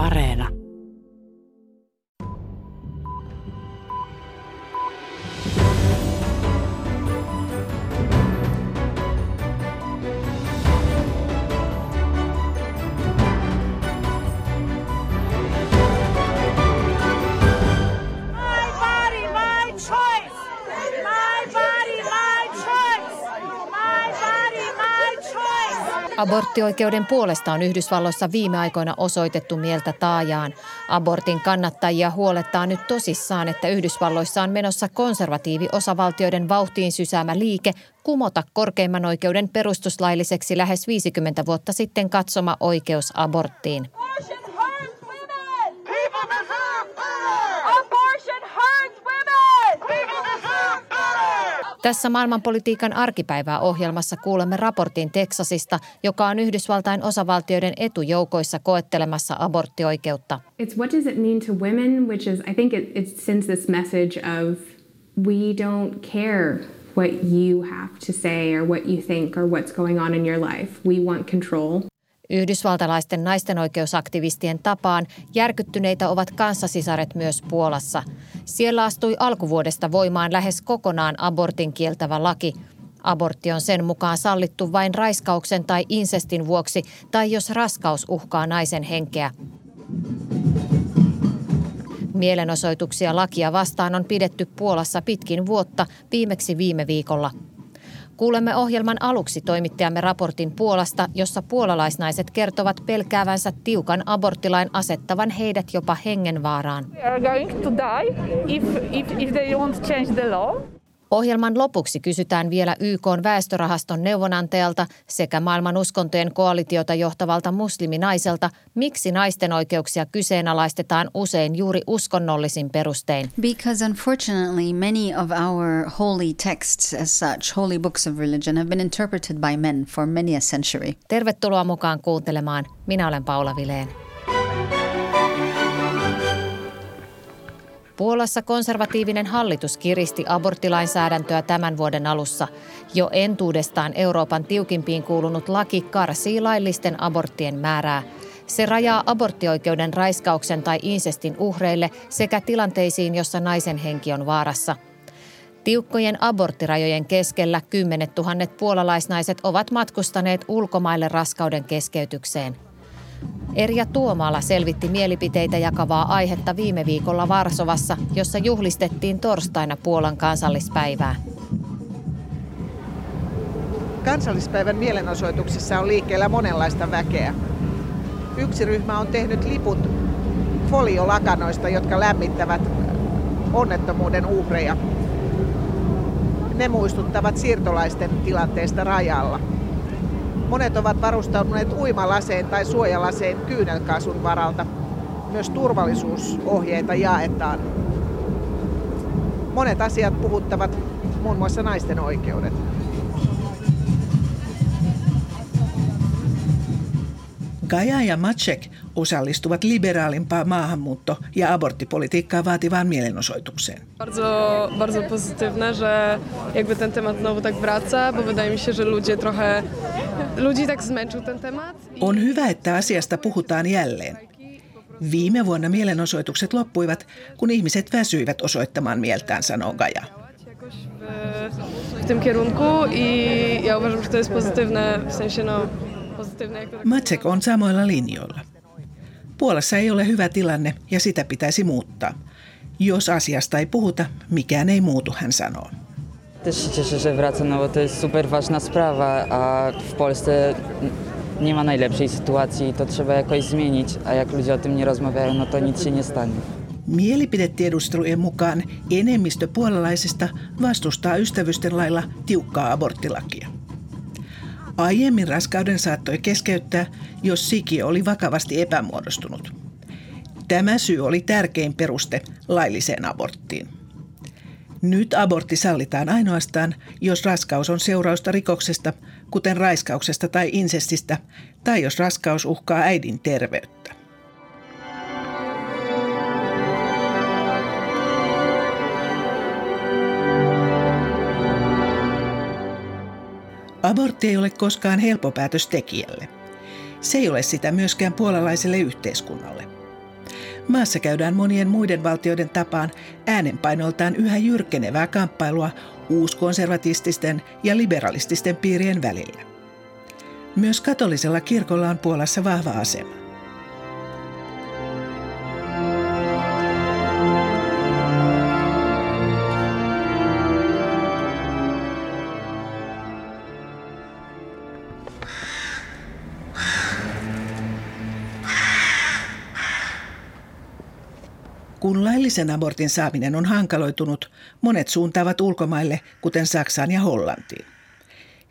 Areena. Aborttioikeuden puolesta on Yhdysvalloissa viime aikoina osoitettu mieltä taajaan. Abortin kannattajia huolettaa nyt tosissaan, että Yhdysvalloissa on menossa konservatiivi-osavaltioiden vauhtiin sysäämä liike kumota korkeimman oikeuden perustuslailliseksi lähes 50 vuotta sitten katsoma oikeus aborttiin. Abortion hurts women. People deserve better. Abortion hurts women. People deserve better. Tässä maailmanpolitiikan arkipäivää ohjelmassa kuulemme raportin Teksasista, joka on Yhdysvaltain osavaltioiden etujoukoissa koettelemassa aborttioikeutta. It's what does it mean to women, which is, I think it, it sends this message of we don't care what you have to say or what you think or what's going on in your life. We want control. Yhdysvaltalaisten naisten oikeusaktivistien tapaan järkyttyneitä ovat kanssasisaret myös Puolassa. Siellä astui alkuvuodesta voimaan lähes kokonaan abortin kieltävä laki. Abortti on sen mukaan sallittu vain raiskauksen tai insestin vuoksi tai jos raskaus uhkaa naisen henkeä. Mielenosoituksia lakia vastaan on pidetty Puolassa pitkin vuotta, viimeksi viime viikolla. Kuulemme ohjelman aluksi toimittajamme raportin Puolasta, jossa puolalaisnaiset kertovat pelkäävänsä tiukan aborttilain asettavan heidät jopa hengenvaaraan. Ohjelman lopuksi kysytään vielä YK väestörahaston neuvonantajalta sekä maailman uskontojen koalitiota johtavalta musliminaiselta, miksi naisten oikeuksia kyseenalaistetaan usein juuri uskonnollisin perustein. Because unfortunately, many of our holy texts, as such, holy books of religion, have been interpreted by men for many a century. Tervetuloa mukaan kuuntelemaan. Minä olen Paula Vileen. Puolassa konservatiivinen hallitus kiristi aborttilainsäädäntöä tämän vuoden alussa. Jo entuudestaan Euroopan tiukimpiin kuulunut laki karsii laillisten aborttien määrää. Se rajaa aborttioikeuden raiskauksen tai insestin uhreille sekä tilanteisiin, jossa naisen henki on vaarassa. Tiukkojen aborttirajojen keskellä kymmenet tuhannet puolalaisnaiset ovat matkustaneet ulkomaille raskauden keskeytykseen – Erja Tuomala selvitti mielipiteitä jakavaa aihetta viime viikolla Varsovassa, jossa juhlistettiin torstaina Puolan kansallispäivää. Kansallispäivän mielenosoituksissa on liikkeellä monenlaista väkeä. Yksi ryhmä on tehnyt liput foliolakanoista, jotka lämmittävät onnettomuuden uhreja. Ne muistuttavat siirtolaisten tilanteesta rajalla. Monet ovat varustautuneet uimalaseen tai suojalaseen kyynelkaasun varalta. Myös turvallisuusohjeita jaetaan. Monet asiat puhuttavat muun muassa naisten oikeudet. Gaja ja Macek osallistuvat liberaalimpaan maahanmuutto- ja aborttipolitiikkaa vaativaan mielenosoitukseen. Bardzo, bardzo pozytywne, że jakby ten temat znowu tak wraca, bo wydaje mi się, że ludzie trochę, ludzi tak zmęczył ten temat. On hyvä, että asiasta puhutaan jälleen. Viime vuonna mielenosoitukset loppuivat, kun ihmiset väsyivät osoittamaan mieltään, sanoo Gaja. w tym kierunku i ja uważam, że to jest pozytywne, w sensie no tak Macek on samoilla linjoilla. Puolassa ei ole hyvä tilanne ja sitä pitäisi muuttaa. Jos asiasta ei puhuta, mikään ei muutu, hän sanoo. Też się cieszę, że wraca, no bo to jest super ważna sprawa, a w Polsce nie ma najlepszej sytuacji i to trzeba jakoś zmienić, a jak ludzie o tym nie rozmawiają, no to nic się nie stanie. Mielipidetiedustelujen mukaan enemmistö puolalaisista vastustaa ystävysten lailla tiukkaa aborttilakia. Aiemmin raskauden saattoi keskeyttää, jos siki oli vakavasti epämuodostunut. Tämä syy oli tärkein peruste lailliseen aborttiin. Nyt abortti sallitaan ainoastaan, jos raskaus on seurausta rikoksesta, kuten raiskauksesta tai insestistä, tai jos raskaus uhkaa äidin terveyttä. Abortti ei ole koskaan helppo päätös tekijälle. Se ei ole sitä myöskään puolalaiselle yhteiskunnalle. Maassa käydään monien muiden valtioiden tapaan äänenpainoltaan yhä jyrkkenevää kamppailua uuskonservatististen ja liberalististen piirien välillä. Myös katolisella kirkolla on Puolassa vahva asema. Laillisen abortin saaminen on hankaloitunut, monet suuntaavat ulkomaille, kuten Saksaan ja Hollantiin.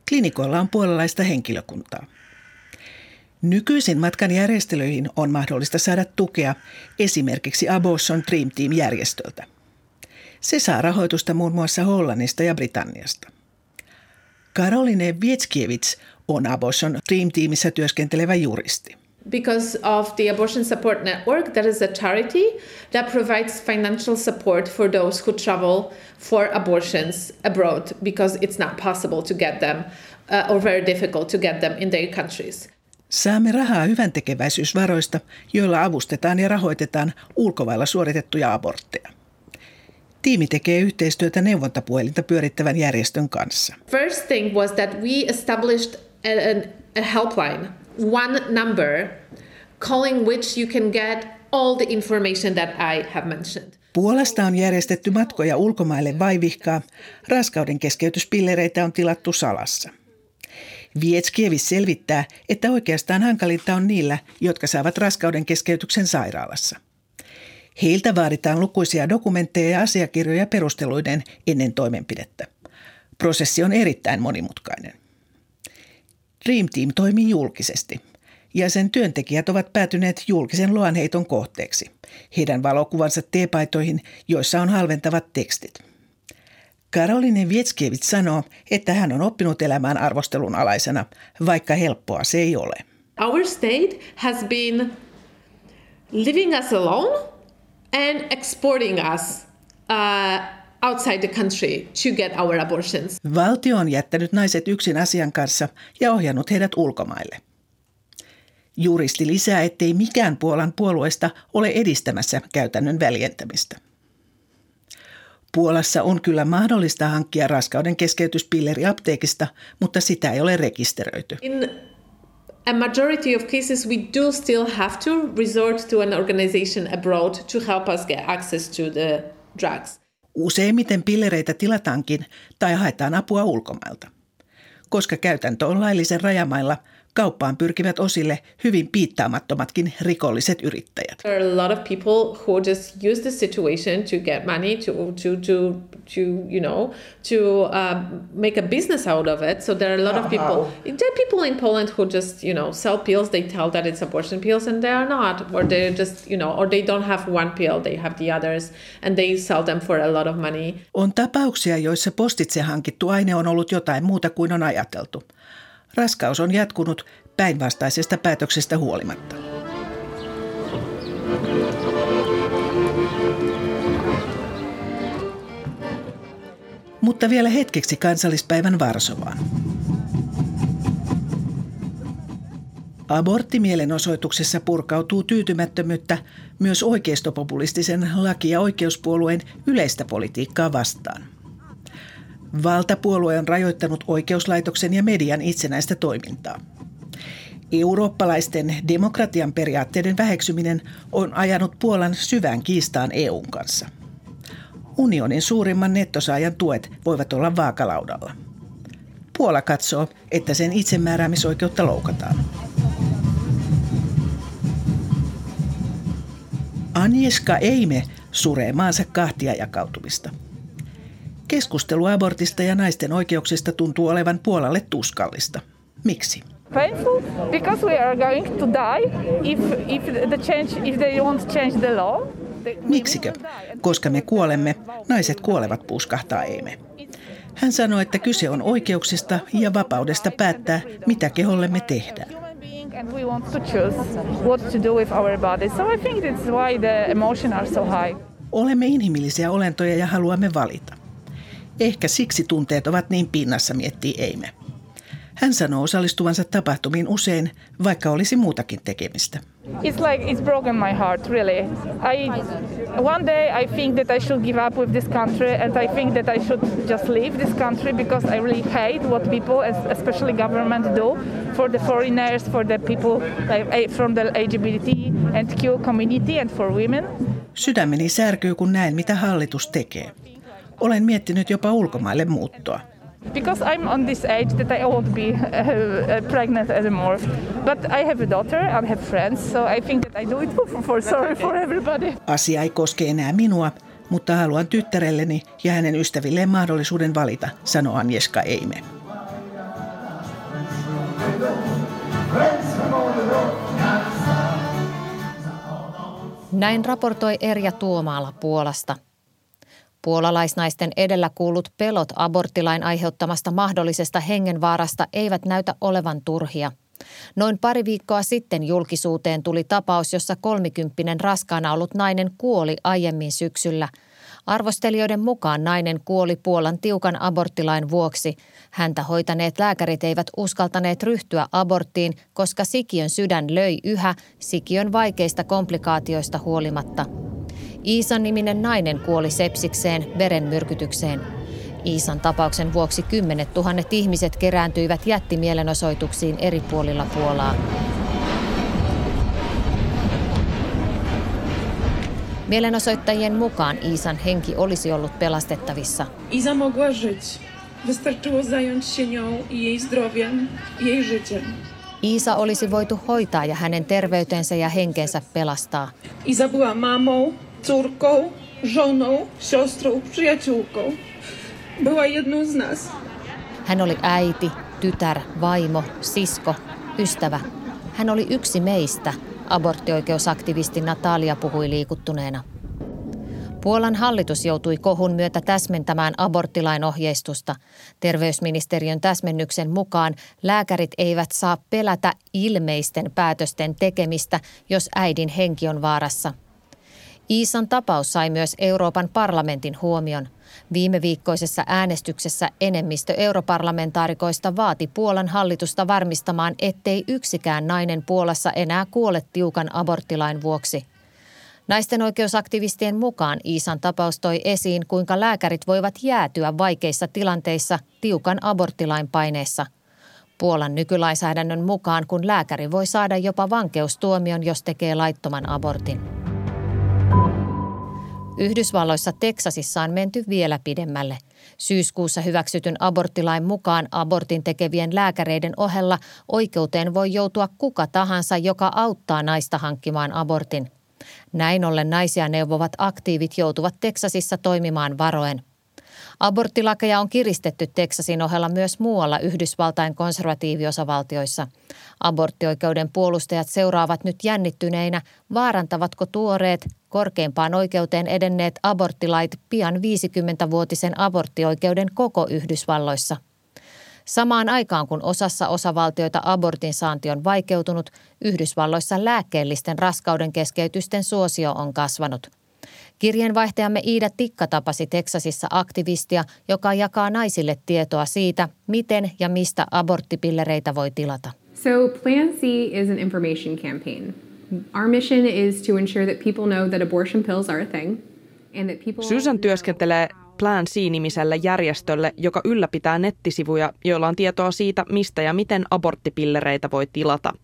Klinikoilla on puolalaista henkilökuntaa. Nykyisin matkan järjestelyihin on mahdollista saada tukea esimerkiksi Abortion Dream Team-järjestöltä. Se saa rahoitusta muun muassa Hollannista ja Britanniasta. Karoline Wietskiewicz on Abortion Dream Teamissä työskentelevä juristi because of the Abortion Support Network, that is a charity that provides financial support for those who travel for abortions abroad because it's not possible to get them uh, or very difficult to get them in their countries. Saamme rahaa hyvän tekeväisyysvaroista, joilla avustetaan ja rahoitetaan ulkovailla suoritettuja abortteja. Tiimi tekee yhteistyötä neuvontapuhelinta pyörittävän järjestön kanssa. First thing was that we established a, a helpline one number calling which you can get all the information that I have mentioned. Puolasta on järjestetty matkoja ulkomaille vaivihkaa, raskauden keskeytyspillereitä on tilattu salassa. Vietskievis selvittää, että oikeastaan hankalinta on niillä, jotka saavat raskauden keskeytyksen sairaalassa. Heiltä vaaditaan lukuisia dokumentteja ja asiakirjoja perusteluiden ennen toimenpidettä. Prosessi on erittäin monimutkainen. Dream Team toimii julkisesti ja sen työntekijät ovat päätyneet julkisen luonheiton kohteeksi. Heidän valokuvansa teepaitoihin, joissa on halventavat tekstit. Karoline Vietskiewicz sanoo, että hän on oppinut elämään arvostelun alaisena, vaikka helppoa se ei ole. Our state has been living us alone and exporting us uh, outside the country to get our abortions. Valtio on jättänyt naiset yksin asian kanssa ja ohjannut heidät ulkomaille. Juristi lisää, ettei mikään Puolan puolueesta ole edistämässä käytännön väljentämistä. Puolassa on kyllä mahdollista hankkia raskauden keskeytyspilleri apteekista, mutta sitä ei ole rekisteröity. In a majority of cases we do still have to resort to an organization abroad to help us get access to the drugs. Useimmiten pillereitä tilataankin tai haetaan apua ulkomailta. Koska käytäntö on laillisen rajamailla – Kauppaan pyrkivät osille hyvin piittaamattomatkin rikolliset yrittäjät. There are a lot of people who just use the situation to get money to to to to you know to uh, make a business out of it. So there are a lot of people. There are people in Poland who just you know sell pills. They tell that it's abortion pills and they are not, or they just you know, or they don't have one pill. They have the others, and they sell them for a lot of money. On tapauksia, joissa postitse hankittu aine on ollut jotain muuta kuin on ajateltu. Raskaus on jatkunut päinvastaisesta päätöksestä huolimatta. Mutta vielä hetkeksi kansallispäivän Varsovaan. Aborttimielenosoituksessa purkautuu tyytymättömyyttä myös oikeistopopulistisen laki- ja oikeuspuolueen yleistä politiikkaa vastaan – Valtapuolue on rajoittanut oikeuslaitoksen ja median itsenäistä toimintaa. Eurooppalaisten demokratian periaatteiden väheksyminen on ajanut Puolan syvään kiistaan EUn kanssa. Unionin suurimman nettosaajan tuet voivat olla vaakalaudalla. Puola katsoo, että sen itsemääräämisoikeutta loukataan. Anjeska Eime suree maansa kahtia jakautumista – Keskustelu abortista ja naisten oikeuksista tuntuu olevan Puolalle tuskallista. Miksi? Painful because we are going to die if, if, the change, if they won't change the law. Miksikö? Koska me kuolemme, naiset kuolevat, puuskahtaa Eime. Hän sanoi, että kyse on oikeuksista ja vapaudesta päättää, mitä kehollemme tehdään. And we want to choose what to do with our bodies. So I think that's why the emotion are so high. Olemme inhimillisiä olentoja ja haluamme valita. Ehkä siksi tunteet ovat niin pinnassa, miettii Eime. Hän sanoo osallistuvansa tapahtumiin usein, vaikka olisi muutakin tekemistä. It's like it's broken my heart, really. I one day I think that I should give up with this country, and I think that I should just leave this country because I really hate what people, especially government, do for the foreigners, for the people like, from the LGBT and Q community, and for women. Sydämeni särkyy, kun näen, mitä hallitus tekee. Olen miettinyt jopa ulkomaille muuttoa. Because I'm on this age that I won't be uh, uh, pregnant anymore. But I have a daughter, I have friends, so I think that I do it for, for sorry for everybody. Asia ei koske enää minua, mutta haluan tyttärelleni ja hänen ystävilleen mahdollisuuden valita, sanoo Anjeska Eime. Näin raportoi Erja Tuomaala Puolasta – Puolalaisnaisten edellä kuulut pelot aborttilain aiheuttamasta mahdollisesta hengenvaarasta eivät näytä olevan turhia. Noin pari viikkoa sitten julkisuuteen tuli tapaus, jossa kolmikymppinen raskaana ollut nainen kuoli aiemmin syksyllä. Arvostelijoiden mukaan nainen kuoli Puolan tiukan aborttilain vuoksi. Häntä hoitaneet lääkärit eivät uskaltaneet ryhtyä aborttiin, koska sikiön sydän löi yhä sikiön vaikeista komplikaatioista huolimatta – Iisan niminen nainen kuoli sepsikseen verenmyrkytykseen. Iisan tapauksen vuoksi kymmenet tuhannet ihmiset kerääntyivät jättimielenosoituksiin eri puolilla Puolaa. Mielenosoittajien mukaan Iisan henki olisi ollut pelastettavissa. Isa mogła żyć. Wystarczyło zająć się nią i jej zdrowiem, jej życiem. Iisa olisi voitu hoitaa ja hänen terveytensä ja henkensä pelastaa. Isa była mamą, córką, żoną, siostrą, przyjaciółką. Była jedną z nas. Hän oli äiti, tytär, vaimo, sisko, ystävä. Hän oli yksi meistä, aborttioikeusaktivisti Natalia puhui liikuttuneena. Puolan hallitus joutui kohun myötä täsmentämään aborttilain ohjeistusta. Terveysministeriön täsmennyksen mukaan lääkärit eivät saa pelätä ilmeisten päätösten tekemistä, jos äidin henki on vaarassa – Iisan tapaus sai myös Euroopan parlamentin huomion. Viime viikkoisessa äänestyksessä enemmistö europarlamentaarikoista vaati Puolan hallitusta varmistamaan, ettei yksikään nainen Puolassa enää kuole tiukan aborttilain vuoksi. Naisten oikeusaktivistien mukaan Iisan tapaus toi esiin, kuinka lääkärit voivat jäätyä vaikeissa tilanteissa tiukan aborttilain paineessa. Puolan nykylainsäädännön mukaan, kun lääkäri voi saada jopa vankeustuomion, jos tekee laittoman abortin. Yhdysvalloissa Teksasissa on menty vielä pidemmälle. Syyskuussa hyväksytyn aborttilain mukaan abortin tekevien lääkäreiden ohella oikeuteen voi joutua kuka tahansa, joka auttaa naista hankkimaan abortin. Näin ollen naisia neuvovat aktiivit joutuvat Teksasissa toimimaan varoen. Aborttilakeja on kiristetty Teksasin ohella myös muualla Yhdysvaltain konservatiiviosavaltioissa. Aborttioikeuden puolustajat seuraavat nyt jännittyneinä, vaarantavatko tuoreet, korkeimpaan oikeuteen edenneet aborttilait pian 50-vuotisen aborttioikeuden koko Yhdysvalloissa. Samaan aikaan kun osassa osavaltioita abortin saanti on vaikeutunut, Yhdysvalloissa lääkkeellisten raskauden keskeytysten suosio on kasvanut – Kirjeenvaihtajamme Iida Tikka tapasi Teksasissa aktivistia, joka jakaa naisille tietoa siitä, miten ja mistä aborttipillereitä voi tilata. So Plan C is an information campaign. Our mission is to ensure that people know that abortion pills are a thing. And that people Susan työskentelee Plan C-nimiselle järjestölle, joka ylläpitää nettisivuja, joilla on tietoa siitä, mistä ja miten aborttipillereitä voi tilata –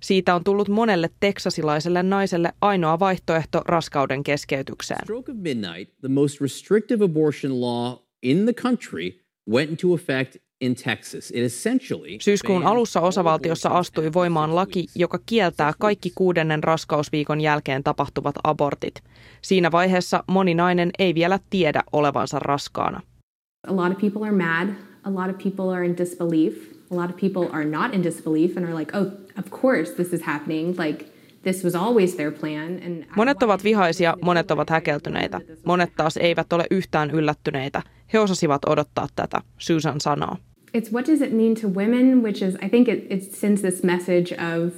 siitä on tullut monelle teksasilaiselle naiselle ainoa vaihtoehto raskauden keskeytykseen. Stroke of midnight, the most restrictive abortion law in the country went into effect in Texas. It essentially Syyskuun alussa osavaltiossa astui voimaan laki, joka kieltää kaikki kuudennen raskausviikon jälkeen tapahtuvat abortit. Siinä vaiheessa moni nainen ei vielä tiedä olevansa raskaana. A lot of people are mad. A lot of people are in disbelief a lot of people are not in disbelief and are like, oh, of course this is happening. Like, monet ovat vihaisia, monet ovat häkeltyneitä. Monet taas eivät ole yhtään yllättyneitä. He osasivat odottaa tätä, Susan sanoo. It's what does it mean to women, which is, I think it, it sends this message of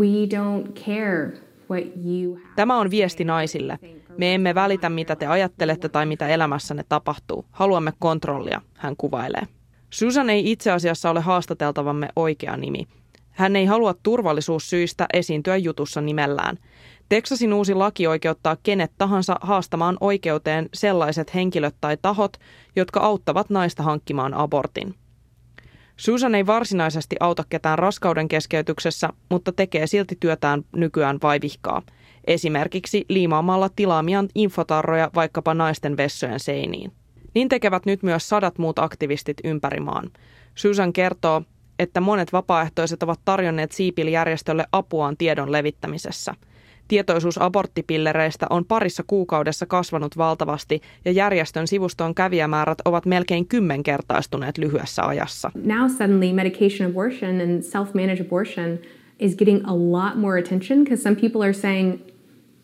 we don't care what you have. Tämä on viesti naisille. Me emme välitä, mitä te ajattelette tai mitä elämässänne tapahtuu. Haluamme kontrollia, hän kuvailee. Susan ei itse asiassa ole haastateltavamme oikea nimi. Hän ei halua turvallisuussyistä esiintyä jutussa nimellään. Texasin uusi laki oikeuttaa kenet tahansa haastamaan oikeuteen sellaiset henkilöt tai tahot, jotka auttavat naista hankkimaan abortin. Susan ei varsinaisesti auta ketään raskauden keskeytyksessä, mutta tekee silti työtään nykyään vaivihkaa. Esimerkiksi liimaamalla tilaamiaan infotarroja vaikkapa naisten vessojen seiniin. Niin tekevät nyt myös sadat muut aktivistit ympäri maan. Susan kertoo, että monet vapaaehtoiset ovat tarjonneet Siipil-järjestölle apuaan tiedon levittämisessä. Tietoisuus aborttipillereistä on parissa kuukaudessa kasvanut valtavasti ja järjestön sivuston kävijämäärät ovat melkein kymmenkertaistuneet lyhyessä ajassa. Now suddenly medication abortion and self-managed abortion is getting a lot more attention because some people are saying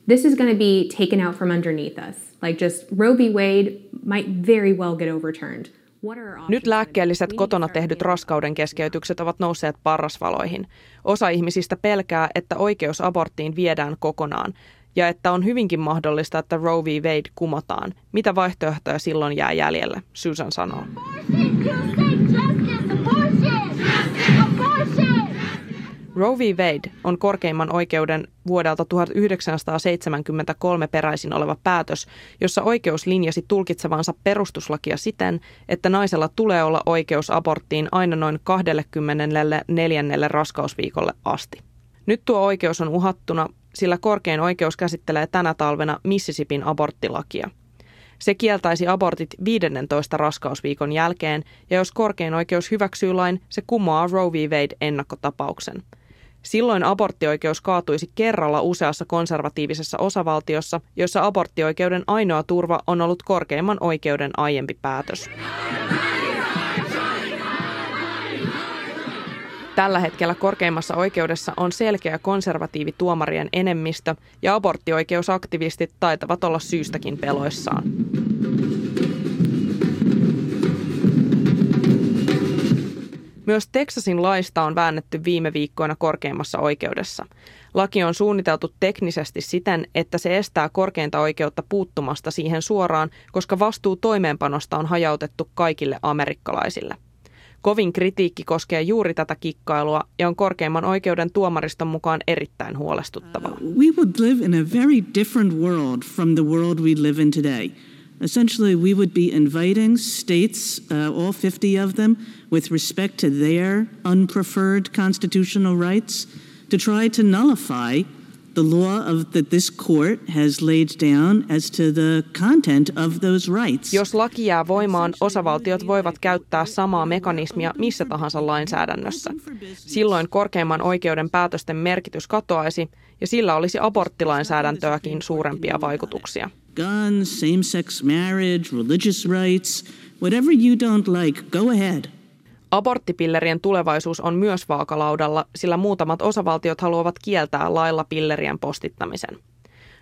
this is going to be taken out from underneath us. Like just Roe v. Wade might very well get overturned. Nyt lääkkeelliset kotona tehdyt raskauden keskeytykset ovat nousseet parrasvaloihin. Osa ihmisistä pelkää, että oikeus aborttiin viedään kokonaan ja että on hyvinkin mahdollista, että Roe v. Wade kumotaan. Mitä vaihtoehtoja silloin jää jäljelle, Susan sanoo. Roe v. Wade on korkeimman oikeuden vuodelta 1973 peräisin oleva päätös, jossa oikeus linjasi tulkitsevansa perustuslakia siten, että naisella tulee olla oikeus aborttiin aina noin 24. raskausviikolle asti. Nyt tuo oikeus on uhattuna, sillä korkein oikeus käsittelee tänä talvena Mississippin aborttilakia. Se kieltäisi abortit 15 raskausviikon jälkeen, ja jos korkein oikeus hyväksyy lain, se kumoaa Roe v. Wade ennakkotapauksen – Silloin aborttioikeus kaatuisi kerralla useassa konservatiivisessa osavaltiossa, jossa aborttioikeuden ainoa turva on ollut korkeimman oikeuden aiempi päätös. Tällä hetkellä korkeimmassa oikeudessa on selkeä konservatiivituomarien enemmistö ja aborttioikeusaktivistit taitavat olla syystäkin peloissaan. Myös Teksasin laista on väännetty viime viikkoina korkeimmassa oikeudessa. Laki on suunniteltu teknisesti siten, että se estää korkeinta oikeutta puuttumasta siihen suoraan, koska vastuu toimeenpanosta on hajautettu kaikille amerikkalaisille. Kovin kritiikki koskee juuri tätä kikkailua ja on korkeimman oikeuden tuomariston mukaan erittäin huolestuttavaa. Uh, we would live in a very different world from the world we live in today. Essentially, we would be inviting states, uh, all 50 of them, with respect to their unpreferred constitutional rights, to try to nullify the law of that this court has laid down as to the content of those rights. Jos laki jää voimaan, osavaltiot voivat käyttää samaa mekanismia missä tahansa lainsäädännössä. Silloin korkeimman oikeuden päätösten merkitys katoaisi ja sillä olisi aborttilainsäädäntöäkin suurempia vaikutuksia. Guns, same-sex marriage, religious rights, whatever you don't like, go ahead. Aborttipillerien tulevaisuus on myös vaakalaudalla, sillä muutamat osavaltiot haluavat kieltää lailla pillerien postittamisen.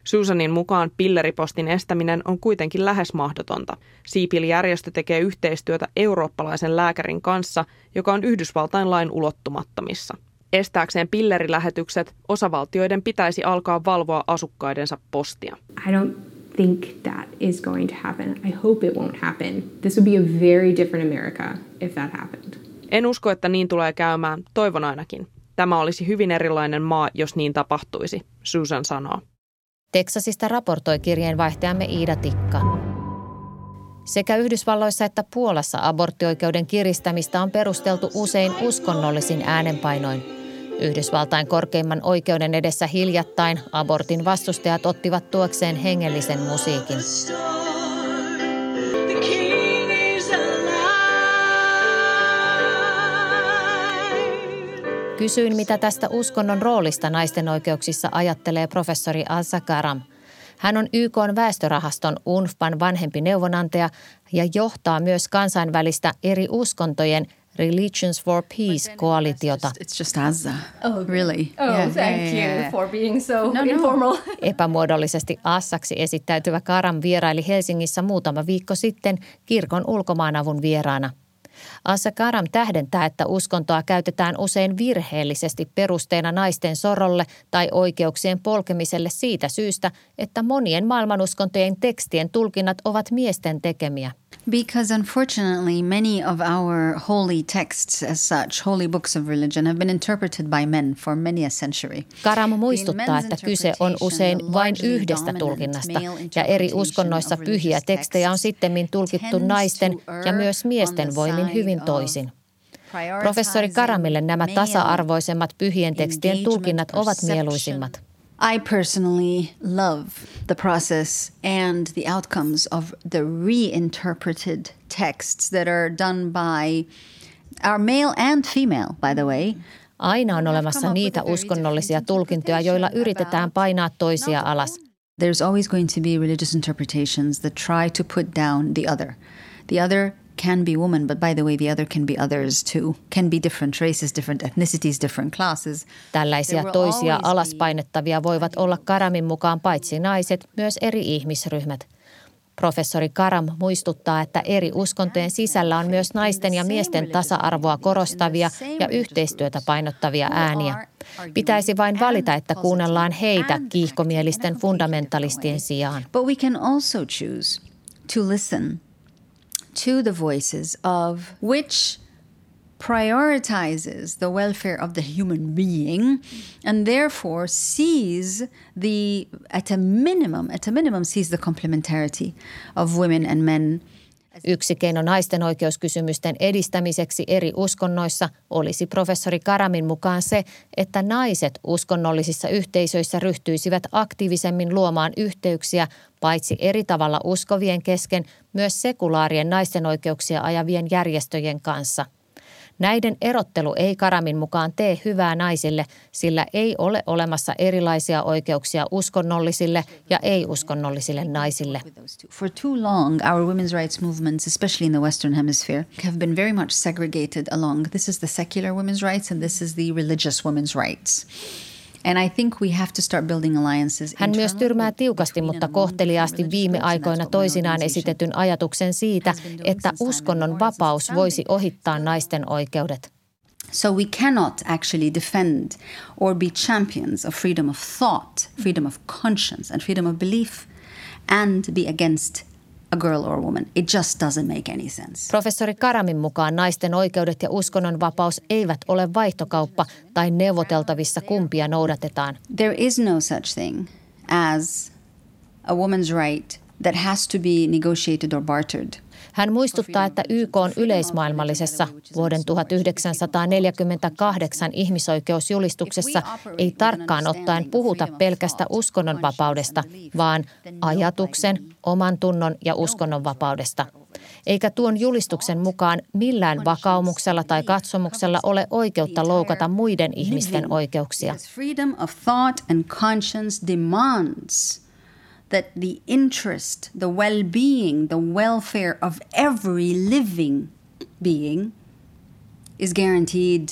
Susanin mukaan pilleripostin estäminen on kuitenkin lähes mahdotonta. Siipil-järjestö tekee yhteistyötä eurooppalaisen lääkärin kanssa, joka on Yhdysvaltain lain ulottumattomissa. Estääkseen pillerilähetykset, osavaltioiden pitäisi alkaa valvoa asukkaidensa postia. I don't think that is going to happen. I hope it won't happen. This would be a very different America if that happened. En usko, että niin tulee käymään. Toivon ainakin. Tämä olisi hyvin erilainen maa, jos niin tapahtuisi, Susan sanoo. Teksasista raportoi kirjeenvaihtajamme Iida Tikka. Sekä Yhdysvalloissa että Puolassa aborttioikeuden kiristämistä on perusteltu usein uskonnollisin äänenpainoin – Yhdysvaltain korkeimman oikeuden edessä hiljattain abortin vastustajat ottivat tuokseen hengellisen musiikin. Kysyin, mitä tästä uskonnon roolista naisten oikeuksissa ajattelee professori Asa Karam. Hän on YK väestörahaston UNFPAn vanhempi neuvonantaja ja johtaa myös kansainvälistä eri uskontojen Religions for Peace-koalitiota. It's just Azza. Oh, really? Oh, yeah, thank yeah, yeah, you for being so no, informal. No. Epämuodollisesti Assaksi esittäytyvä Karam vieraili Helsingissä muutama viikko sitten kirkon ulkomaanavun vieraana. Assa Karam tähdentää, että uskontoa käytetään usein virheellisesti perusteena naisten sorolle tai oikeuksien polkemiselle siitä syystä, että monien maailmanuskontojen tekstien tulkinnat ovat miesten tekemiä – Because unfortunately, many of our holy texts, as such, holy books of religion, have been interpreted by men for many a century. Karam muistuttaa, että kyse on usein vain yhdestä tulkinnasta, ja eri uskonnoissa pyhiä tekstejä on sittemmin tulkittu naisten ja myös miesten voimin hyvin toisin. Professori Karamille nämä tasa-arvoisemmat pyhien tekstien tulkinnat ovat mieluisimmat. I personally love the process and the outcomes of the reinterpreted texts that are done by our male and female, by the way. Aina on olemassa niitä uskonnollisia tulkintoja, joilla yritetään painaa toisia alas. There's always going to be religious interpretations that try to put down the other. The other can be woman, but by the way, the other can be others too. Can be different races, different ethnicities, different classes. Tällaisia toisia alaspainettavia voivat olla Karamin mukaan paitsi naiset, myös eri ihmisryhmät. Professori Karam muistuttaa, että eri uskontojen sisällä on myös naisten ja miesten tasa-arvoa korostavia ja yhteistyötä painottavia ääniä. Pitäisi vain valita, että kuunnellaan heitä kiihkomielisten fundamentalistien sijaan. But we can also choose to listen to the voices of which prioritizes the welfare of the human being and therefore sees the at a minimum at a minimum sees the complementarity of women and men Yksi keino naisten oikeuskysymysten edistämiseksi eri uskonnoissa olisi professori Karamin mukaan se, että naiset uskonnollisissa yhteisöissä ryhtyisivät aktiivisemmin luomaan yhteyksiä paitsi eri tavalla uskovien kesken, myös sekulaarien naisten oikeuksia ajavien järjestöjen kanssa – Näiden erottelu ei Karamin mukaan tee hyvää naisille, sillä ei ole olemassa erilaisia oikeuksia uskonnollisille ja ei-uskonnollisille naisille. For too long, our women's rights movements, especially in the Western Hemisphere, have been very much segregated along this is the secular women's rights and this is the religious women's rights. Hän myös tyrmää tiukasti, mutta kohteliaasti viime aikoina toisinaan esitetyn ajatuksen siitä, että uskonnon vapaus voisi ohittaa naisten oikeudet. So we cannot actually defend or be champions of freedom of thought, freedom of conscience and freedom of belief and be against a girl or a woman. It just doesn't make any sense. Professori Karamin mukaan naisten oikeudet ja uskonnonvapaus eivät ole vaihtokauppa tai neuvoteltavissa kumpia noudatetaan. There is no such thing as a woman's right that has to be negotiated or bartered – hän muistuttaa, että YK on yleismaailmallisessa vuoden 1948 ihmisoikeusjulistuksessa ei tarkkaan ottaen puhuta pelkästä uskonnonvapaudesta, vaan ajatuksen, oman tunnon ja uskonnonvapaudesta. Eikä tuon julistuksen mukaan millään vakaumuksella tai katsomuksella ole oikeutta loukata muiden ihmisten oikeuksia. Freedom of thought and conscience demands that the interest, the well being, the welfare of every living being is guaranteed.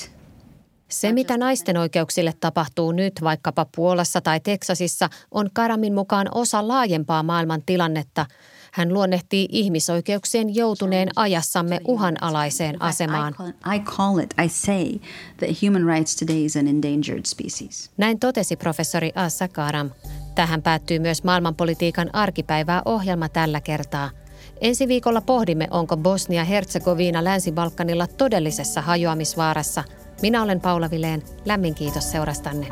Se, mitä naisten oikeuksille tapahtuu nyt vaikkapa Puolassa tai Teksasissa, on Karamin mukaan osa laajempaa maailman tilannetta – hän luonnehtii ihmisoikeuksien joutuneen ajassamme uhanalaiseen asemaan. I call it, I say that human rights today is an endangered species. Näin totesi professori Assa Karam. Tähän päättyy myös maailmanpolitiikan arkipäivää ohjelma tällä kertaa. Ensi viikolla pohdimme, onko Bosnia-Herzegovina Länsi-Balkanilla todellisessa hajoamisvaarassa. Minä olen Paula Vileen. Lämmin kiitos seurastanne.